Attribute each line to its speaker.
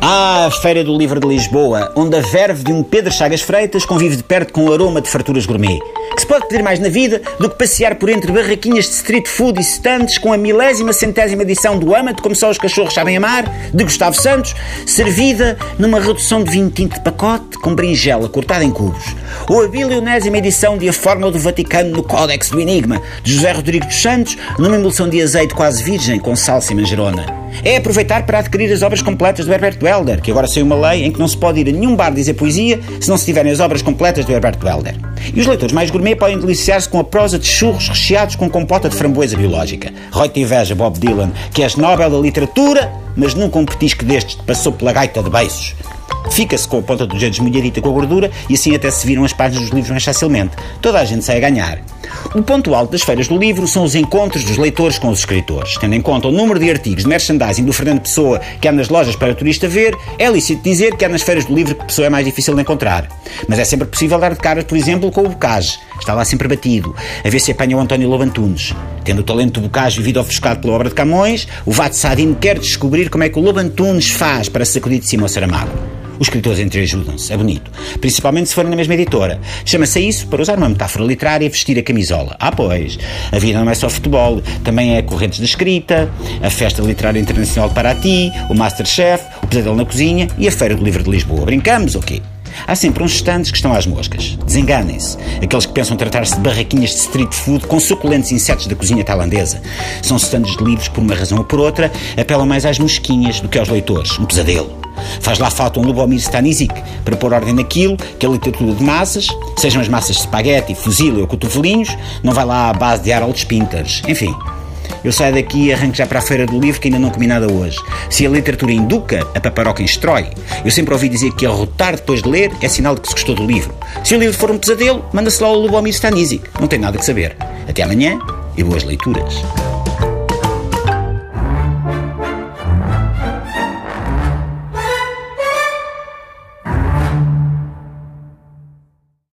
Speaker 1: à Feira do Livro de Lisboa, onde a verve de um Pedro Chagas Freitas convive de perto com o aroma de farturas gourmet. Que se pode pedir mais na vida do que passear por entre barraquinhas de street food e stands com a milésima centésima edição do Amat, como só os cachorros sabem amar, de Gustavo Santos, servida numa redução de vinho tinto de pacote com berinjela cortada em cubos. Ou a bilionésima edição de A Fórmula do Vaticano no Códex do Enigma, de José Rodrigues dos Santos, numa emulsão de azeite quase virgem com salsa e manjerona. É aproveitar para adquirir as obras completas do Herbert Welder, que agora saiu uma lei em que não se pode ir a nenhum bar dizer poesia se não se tiverem as obras completas do Herbert Welder. E os leitores mais gourmet podem deliciar-se com a prosa de churros recheados com compota de framboesa biológica. Roy te inveja, Bob Dylan, que és Nobel da Literatura, mas nunca um petisco destes te passou pela gaita de beiços. Fica-se com a ponta dos dedos molhadita com a gordura e assim até se viram as páginas dos livros mais facilmente. Toda a gente sai a ganhar. O ponto alto das feiras do livro são os encontros dos leitores com os escritores. Tendo em conta o número de artigos de merchandising do Fernando Pessoa que há nas lojas para o turista ver, é lícito dizer que há nas feiras do livro que Pessoa é mais difícil de encontrar. Mas é sempre possível dar de cara, por exemplo, com o Bocage. Está lá sempre batido, a ver se apanha o António Lobantunes. Tendo o talento do Bocage vivido ofuscado pela obra de Camões, o Vato Sadino quer descobrir como é que o Lobantunes faz para sacudir de cima o Saramago. Os escritores entre ajudam-se, é bonito. Principalmente se forem na mesma editora. Chama-se isso, para usar uma metáfora literária, vestir a camisola. Ah, pois. A vida não é só futebol, também é correntes de escrita, a Festa Literária Internacional de Paraty, o Masterchef, o Pesadelo na Cozinha e a Feira do Livro de Lisboa. Brincamos ou quê? Há sempre uns estandes que estão às moscas. Desenganem-se. Aqueles que pensam tratar-se de barraquinhas de street food com suculentos insetos da cozinha tailandesa. São stands de livros, por uma razão ou por outra, apelam mais às mosquinhas do que aos leitores. Um pesadelo. Faz lá falta um Lubomir Stanisic para pôr ordem naquilo que a literatura de massas, sejam as massas de espaguete, fuzile ou cotovelinhos, não vai lá à base de Harold Spinters. Enfim, eu saio daqui e arranco já para a feira do livro que ainda não comi nada hoje. Se a literatura induca, a paparoca instrói. Eu sempre ouvi dizer que arrotar depois de ler é sinal de que se gostou do livro. Se o livro for um pesadelo, manda-se lá o Lubomir Stanisic. Não tem nada que saber. Até amanhã e boas leituras.